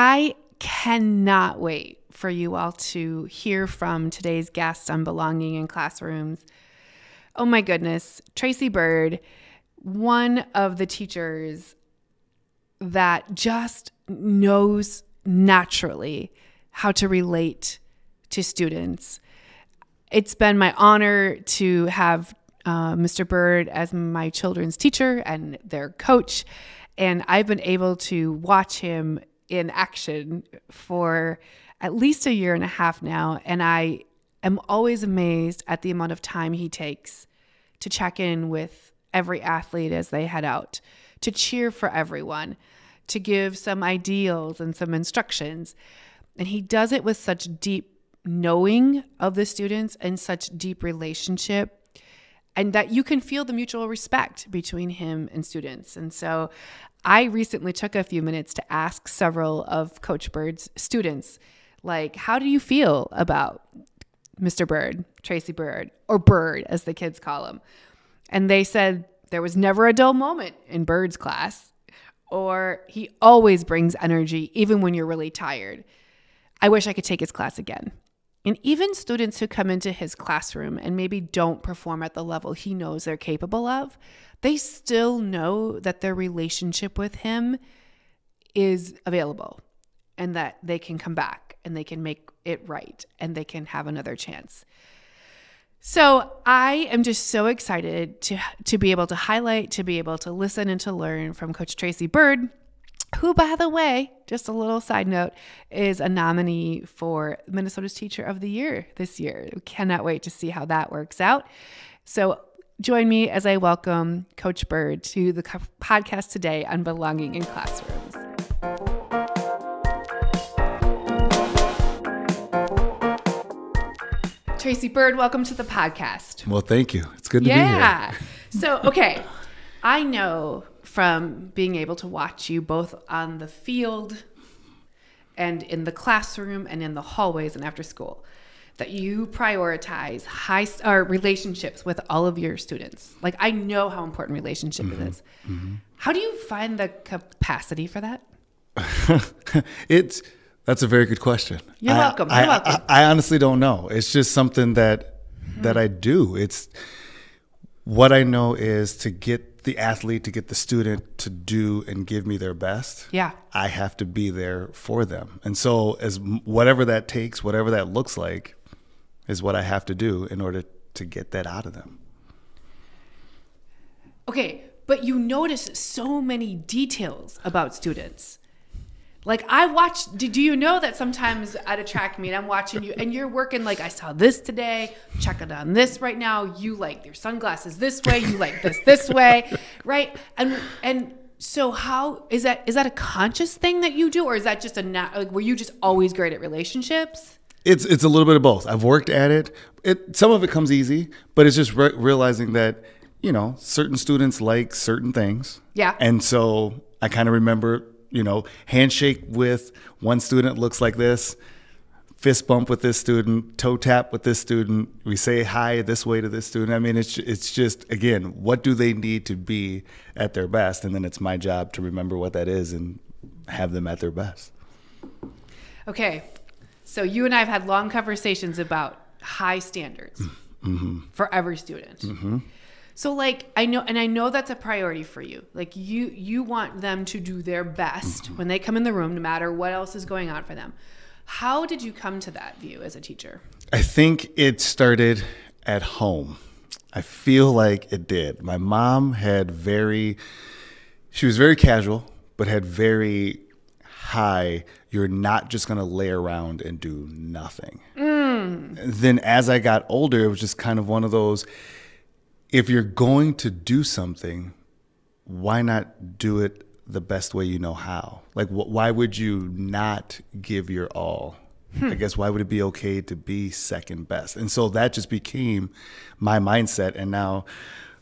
I cannot wait for you all to hear from today's guest on belonging in classrooms. Oh my goodness, Tracy Byrd, one of the teachers that just knows naturally how to relate to students. It's been my honor to have uh, Mr. Byrd as my children's teacher and their coach. And I've been able to watch him in action for at least a year and a half now. And I am always amazed at the amount of time he takes to check in with every athlete as they head out, to cheer for everyone, to give some ideals and some instructions. And he does it with such deep knowing of the students and such deep relationship and that you can feel the mutual respect between him and students. And so I recently took a few minutes to ask several of Coach Byrd's students, like, how do you feel about Mr. Byrd, Tracy Byrd, or Byrd, as the kids call him? And they said there was never a dull moment in Byrd's class, or he always brings energy, even when you're really tired. I wish I could take his class again. And even students who come into his classroom and maybe don't perform at the level he knows they're capable of, they still know that their relationship with him is available and that they can come back and they can make it right and they can have another chance. So, I am just so excited to to be able to highlight, to be able to listen and to learn from coach Tracy Byrd who, by the way, just a little side note, is a nominee for Minnesota's Teacher of the Year this year. We cannot wait to see how that works out. So, join me as I welcome Coach Byrd to the podcast today on belonging in classrooms. Tracy Byrd, welcome to the podcast. Well, thank you. It's good to yeah. be here. Yeah. so, okay, I know from being able to watch you both on the field and in the classroom and in the hallways and after school that you prioritize high or relationships with all of your students. Like I know how important relationship mm-hmm. is. Mm-hmm. How do you find the capacity for that? it's that's a very good question. You're I, welcome. I, You're welcome. I, I, honestly don't know. It's just something that mm-hmm. that I do. It's what I know is to get the athlete to get the student to do and give me their best yeah. I have to be there for them. And so as whatever that takes whatever that looks like is what i have to do in order to get that out of them. Okay but you notice so many details about students like I watch. Do, do you know that sometimes at a track meet I'm watching you and you're working like I saw this today. Check it on this right now. You like your sunglasses this way. You like this this way, right? And and so how is that? Is that a conscious thing that you do, or is that just a not? Like, were you just always great at relationships? It's it's a little bit of both. I've worked at it. It some of it comes easy, but it's just re- realizing that you know certain students like certain things. Yeah. And so I kind of remember you know, handshake with one student looks like this, fist bump with this student, toe tap with this student. We say hi this way to this student. I mean, it's it's just again, what do they need to be at their best, and then it's my job to remember what that is and have them at their best. Okay, so you and I have had long conversations about high standards mm-hmm. for every student. Mm-hmm. So like I know and I know that's a priority for you. Like you you want them to do their best mm-hmm. when they come in the room no matter what else is going on for them. How did you come to that view as a teacher? I think it started at home. I feel like it did. My mom had very she was very casual but had very high you're not just going to lay around and do nothing. Mm. Then as I got older it was just kind of one of those if you're going to do something, why not do it the best way you know how? Like, wh- why would you not give your all? Hmm. I guess why would it be okay to be second best? And so that just became my mindset. And now,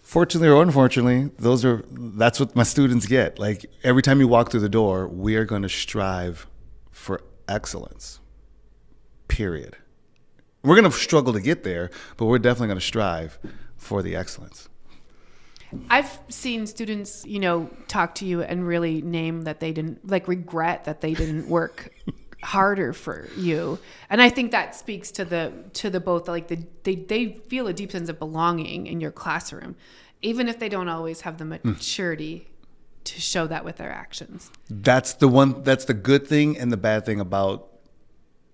fortunately or unfortunately, those are that's what my students get. Like every time you walk through the door, we are going to strive for excellence. Period. We're going to struggle to get there, but we're definitely going to strive for the excellence. I've seen students, you know, talk to you and really name that they didn't like regret that they didn't work harder for you. And I think that speaks to the to the both like the they they feel a deep sense of belonging in your classroom, even if they don't always have the hmm. maturity to show that with their actions. That's the one. That's the good thing and the bad thing about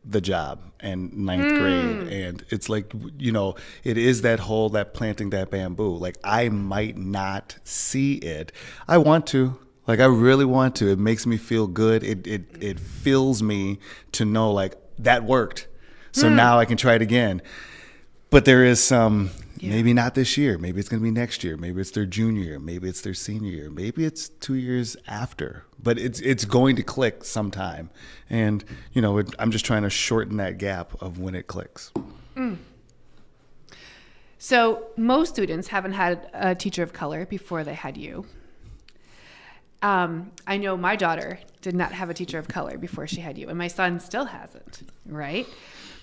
the job and ninth grade. Hmm. And it's like you know, it is that whole that planting that bamboo. Like I might not see it. I want to. Like I really want to. It makes me feel good. It it it fills me to know like that worked. So hmm. now I can try it again. But there is some maybe not this year. Maybe it's going to be next year. Maybe it's their junior year. Maybe it's their senior year. Maybe it's two years after. But it's it's going to click sometime. And you know, it, I'm just trying to shorten that gap of when it clicks. So most students haven't had a teacher of color before they had you. Um, I know my daughter did not have a teacher of color before she had you, and my son still hasn't, right?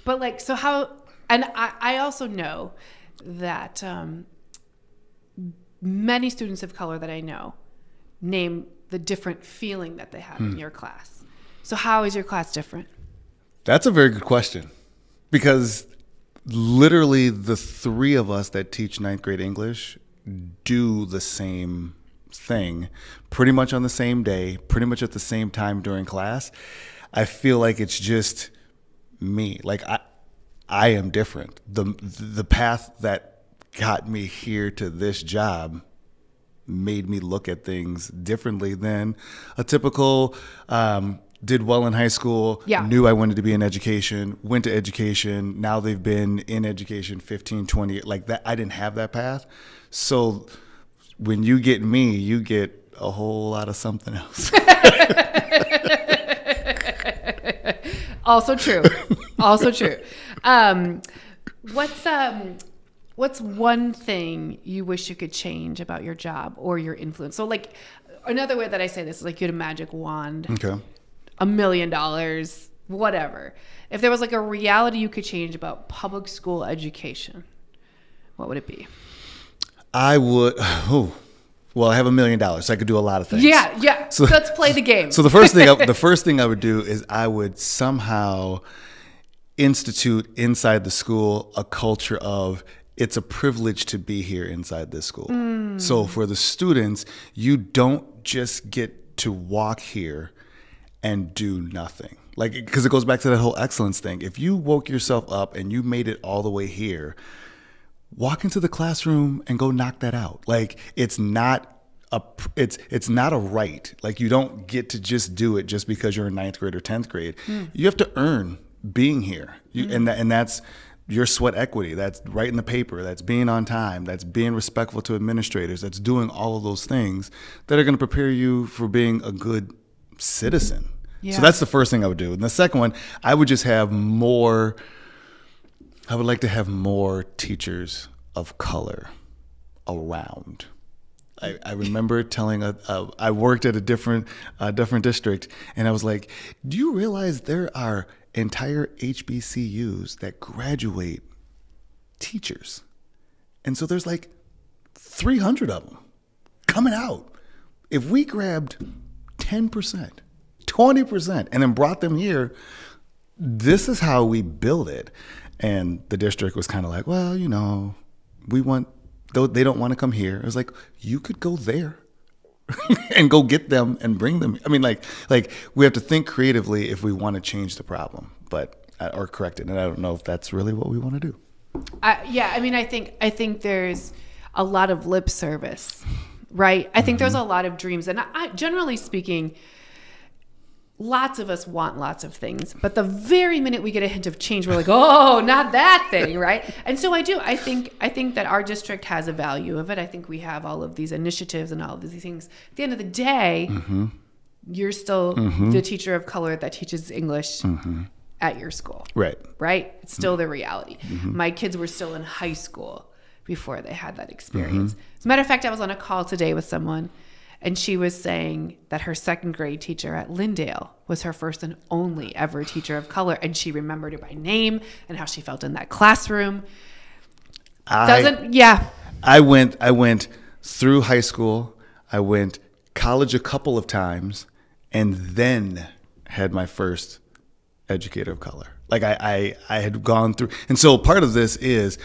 But like, so how? And I, I also know that um, many students of color that I know name the different feeling that they have in your class. So how is your class different? That's a very good question because literally the three of us that teach ninth grade English do the same thing pretty much on the same day, pretty much at the same time during class. I feel like it's just me. Like I, I am different. The the path that got me here to this job made me look at things differently than a typical um, did well in high school Yeah. knew i wanted to be in education went to education now they've been in education 15 20 like that i didn't have that path so when you get me you get a whole lot of something else Also true. also true. Um, what's um, what's one thing you wish you could change about your job or your influence? So, like, another way that I say this is like you had a magic wand, okay a million dollars, whatever. If there was like a reality you could change about public school education, what would it be? i would oh well i have a million dollars so i could do a lot of things Yeah, yeah. So- Let's play the game. So the first thing, I, the first thing I would do is I would somehow institute inside the school a culture of it's a privilege to be here inside this school. Mm. So for the students, you don't just get to walk here and do nothing. Like because it goes back to that whole excellence thing. If you woke yourself up and you made it all the way here, walk into the classroom and go knock that out. Like it's not a it's it's not a right. Like you don't get to just do it just because you're in ninth grade or tenth grade. Hmm. You have to earn being here, you, and that and that's your sweat equity. That's writing the paper. That's being on time. That's being respectful to administrators. That's doing all of those things that are going to prepare you for being a good citizen. Yeah. So that's the first thing I would do. And the second one, I would just have more. I would like to have more teachers of color around. I, I remember telling a, a I worked at a different uh, different district, and I was like, "Do you realize there are entire HBCUs that graduate teachers, and so there's like 300 of them coming out. If we grabbed 10 percent, 20 percent, and then brought them here, this is how we build it." And the district was kind of like, "Well, you know, we want though they don't want to come here. It was like you could go there and go get them and bring them. I mean, like like we have to think creatively if we want to change the problem, but uh, or correct it. And I don't know if that's really what we want to do. I, yeah, I mean, I think I think there's a lot of lip service, right? I think there's a lot of dreams, and I, I, generally speaking, lots of us want lots of things, but the very minute we get a hint of change, we're like, oh, not that thing, right? And so I do. I think I think that our district has a value of it. I think we have all of these initiatives and all of these things. At the end of the day, mm-hmm. you're still mm-hmm. the teacher of color that teaches English mm-hmm. at your school Right. right? It's still the reality. My kids were still in high school before they had that experience. As a matter of fact, I was on a call today with someone, and she was saying that her second grade teacher at Lyndale was her first and only ever teacher of color, and she remembered it by name and how she felt in that classroom. I, Doesn't, yeah, I went I went through high school. I went college a couple of times, and then had my first educator of color. Like I, I, I had gone through, and so part of this is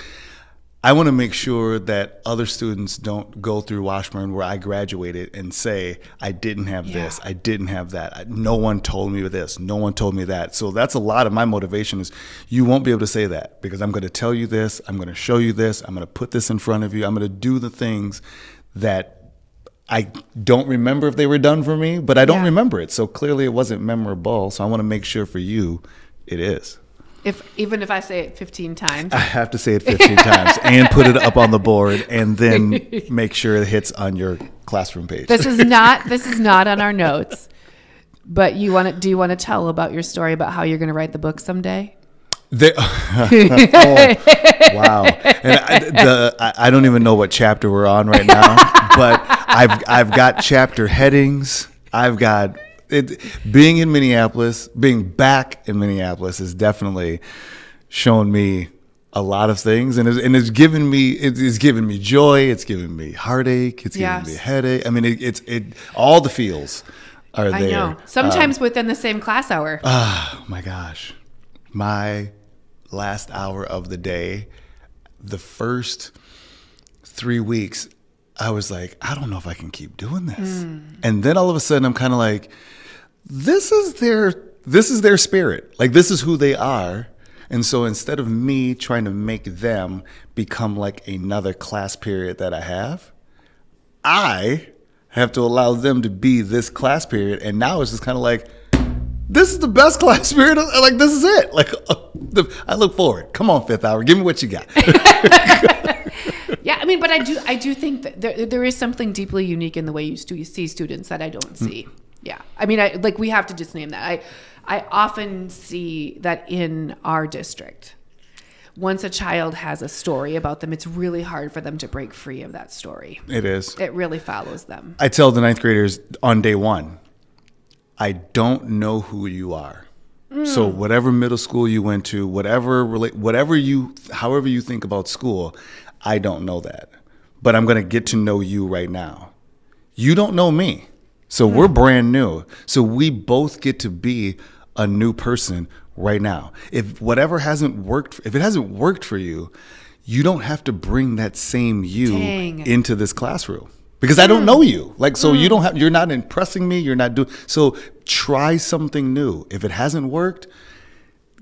I want to make sure that other students don't go through Washburn where I graduated and say, I didn't have Yeah. this, I didn't have that. No one told me this, no one told me that. So that's a lot of my motivation is you won't be able to say that because I'm going to tell you this, I'm going to show you this, I'm going to put this in front of you, I'm going to do the things that I don't remember if they were done for me, but I don't Yeah. remember it. So clearly it wasn't memorable. So I want to make sure for you it is. If even if I say it 15 times. I have to say it 15 times and put it up on the board and then make sure it hits on your classroom page. This is not this is not on our notes. But you want to do you want to tell about your story about how you're going to write the book someday? They- oh, wow. And I, the, I, I don't even know what chapter we're on right now, but I've, I've got chapter headings. I've got it, being in Minneapolis, being back in Minneapolis has definitely shown me a lot of things and it's, and it's given me it, it's given me joy it's given me heartache it's given me headache i mean it, it's it all the feels are I there know. Sometimes um, within the same class hour. Oh my gosh. My last hour of the day, the first three weeks, I was like, I don't know if I can keep doing this. Hmm. And then all of a sudden I'm kind of like, this is their this is their spirit. Like this is who they are. And so instead of me trying to make them become like another class period that I have, I have to allow them to be this class period. And now it's just kind of like, this is the best class period. Like this is it. Like the, I look forward. Come on, fifth hour. Give me what you got. Yeah, I mean, but I do I do think that there there is something deeply unique in the way you, stu- you see students that I don't mm. see. Yeah, I mean, I like we have to just name that. I I often see that in our district. Once a child has a story about them, it's really hard for them to break free of that story. it is. It really follows them. I tell the ninth graders on day one, I don't know who you are. Mm. So whatever middle school you went to, whatever rela- whatever you, however you think about school, I don't know that. But I'm gonna get to know you right now. You don't know me, so hmm. we're brand new. So we both get to be a new person right now. If whatever hasn't worked, if it hasn't worked for you, you don't have to bring that same you Dang. into this classroom because I don't hmm. know you. Like, so you hmm. don't have, you're not impressing me. You're not doing, so try something new. If it hasn't worked,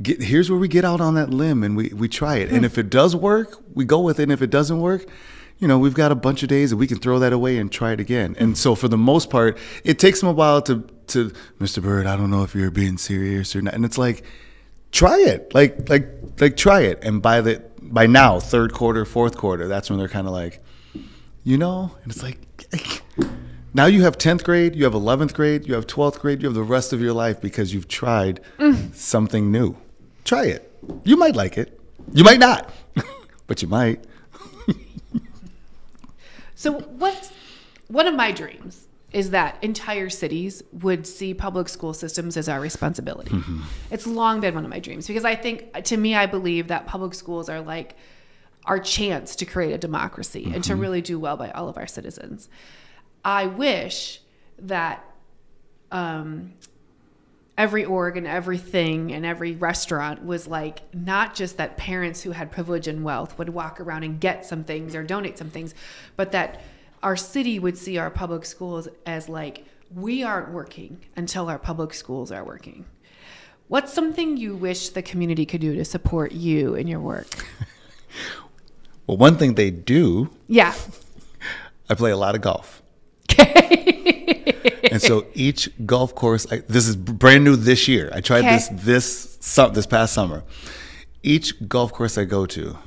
get, here's where we get out on that limb and we, we try it. And if it does work, we go with it. And if it doesn't work, you know, we've got a bunch of days that we can throw that away and try it again. And so for the most part, it takes them a while to, to Mr. Byrd, I don't know if you're being serious or not. And it's like, try it. Like, like, like try it. And by the, by now, third quarter, fourth quarter, that's when they're kind of like, you know, and it's like, now you have 10th grade, you have 11th grade, you have 12th grade, you have the rest of your life because you've tried something new. Try it. You might like it. You might not, but you might. So what's one of my dreams is that entire cities would see public school systems as our responsibility. It's long been one of my dreams because I think to me I believe that public schools are like our chance to create a democracy and to really do well by all of our citizens. I wish that um, every org and everything and every restaurant was like not just that parents who had privilege and wealth would walk around and get some things or donate some things, but that our city would see our public schools as like we aren't working until our public schools are working. What's something you wish the community could do to support you in your work? Well, one thing they do, Yeah. I play a lot of golf. And so each golf course, I, this is brand new this year. I tried Okay. this this this past summer. Each golf course I go to,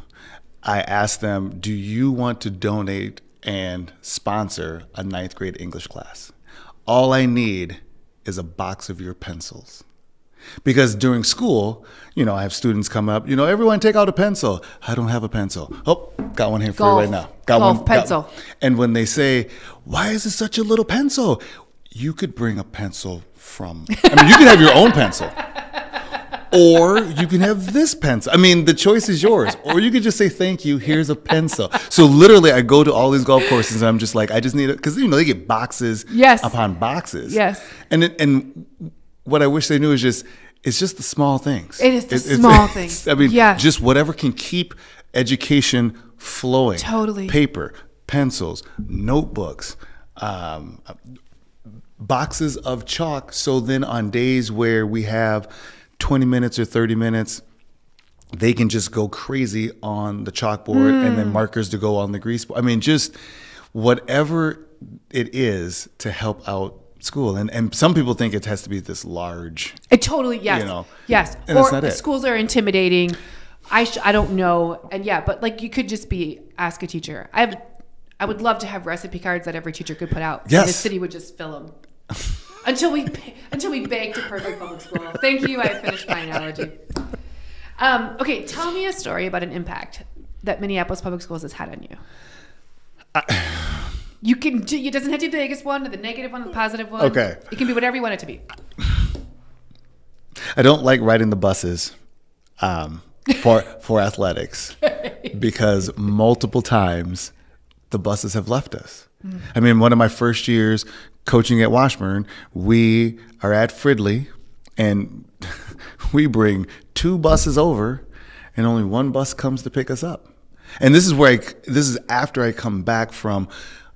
I ask them, "Do you want to donate and sponsor a ninth grade English class? All I need is a box of your pencils." Because during school, you know, I have students come up, you know, everyone take out a pencil. I don't have a pencil. Oh, got one here for you right now. Got Golf one got- pencil. and when they say, "Why is it such a little pencil?" You could bring a pencil from. I mean, you could have your own pencil, or you can have this pencil. I mean, the choice is yours. Or you could just say, thank you, here's a pencil. So literally, I go to all these golf courses and I'm just like, I just need it. Because, you know, they get boxes Yes. upon boxes. Yes. And, it, and what I wish they knew is just, it's just the small things. It is the It's- small it's- things. I mean, Yes. just whatever can keep education flowing. Totally. Paper, pencils, notebooks, um, boxes of chalk. So then on days where we have 20 minutes or 30 minutes, they can just go crazy on the chalkboard and Hmm. then markers to go on the grease board. I mean, just whatever it is to help out school. And, and some people think it has to be this large. It totally yes, You know, yes. and or schools are intimidating. I sh- I don't know, and yeah, but like you could just be ask a teacher. I have, I would love to have recipe cards that every teacher could put out. and the city would just fill them until we until we baked a perfect public school. Thank you. I finished my analogy. Um, okay, tell me a story about an impact that Minneapolis Public Schools has had on you. you can. do- It doesn't have to be the biggest one, or the negative one, or the positive one. Okay. It can be whatever you want it to be. I don't like riding the buses um, for for athletics because multiple times the buses have left us. I mean, one of my first years coaching at Washburn, we are at Fridley, and we bring two buses over, and only one bus comes to pick us up. And this is where I, this is after I come back from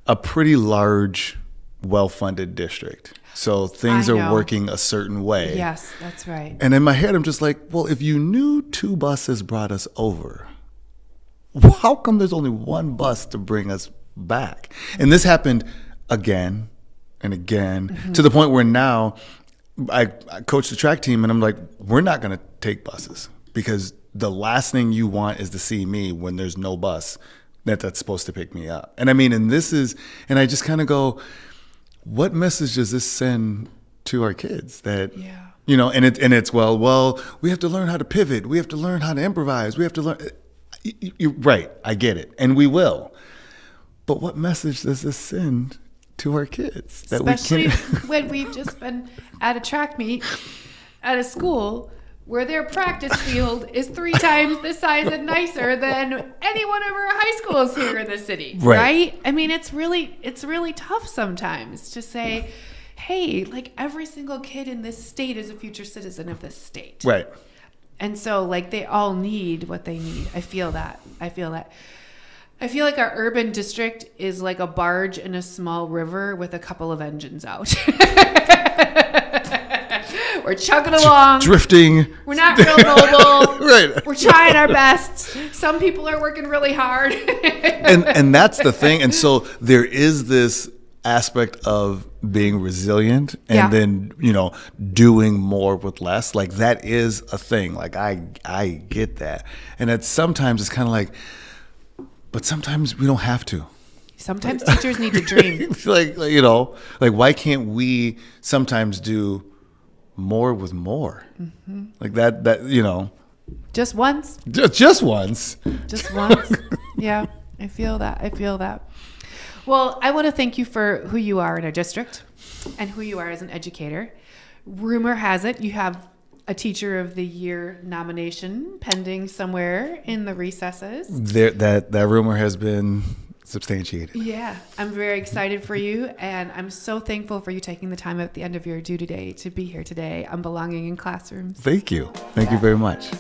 a pretty large, well-funded district. So things are working a certain way. Yes, that's right. And in my head, I'm just like, well, if you knew two buses brought us over, how come there's only one bus to bring us back? And this happened again and again Mm-hmm. to the point where now I, I coach the track team and I'm like, we're not going to take buses because the last thing you want is to see me when there's no bus that that's supposed to pick me up. And I mean, and this is, and I just kind of go, what message does this send to our kids that Yeah. you know and it and it's well well we have to learn how to pivot we have to learn how to improvise we have to learn Y- y- you're right i get it and we will but what message does this send to our kids that Especially we can when we've just been at a track meet at a school where their practice field is three times the size and nicer than any one of our high schools here in the city. Right. Right. I mean, it's really it's really tough sometimes to say, hey, like every single kid in this state is a future citizen of this state. right And so like they all need what they need. I feel that. I feel that. I feel like our urban district is like a barge in a small river with a couple of engines out. We're chugging along. drifting We're not real mobile. right We're trying our best. Some people are working really hard. and and that's the thing and so there is this aspect of being resilient and Yeah. then you know doing more with less like that is a thing like i i get that and it's sometimes it's kind of like but sometimes we don't have to Sometimes teachers need to dream. like, like, you know like why can't we sometimes do more with more Mm-hmm. like that that you know Just once. just, just once just once. yeah, I feel that. I feel that. Well, I want to thank you for who you are in our district and who you are as an educator. Rumor has it you have a Teacher of the Year nomination pending somewhere in the recesses. there that that rumor has been substantiated. Yeah, I'm very excited for you, and I'm so thankful for you taking the time at the end of your duty day to be here today. On Belonging in Classrooms. thank you. Thank you very much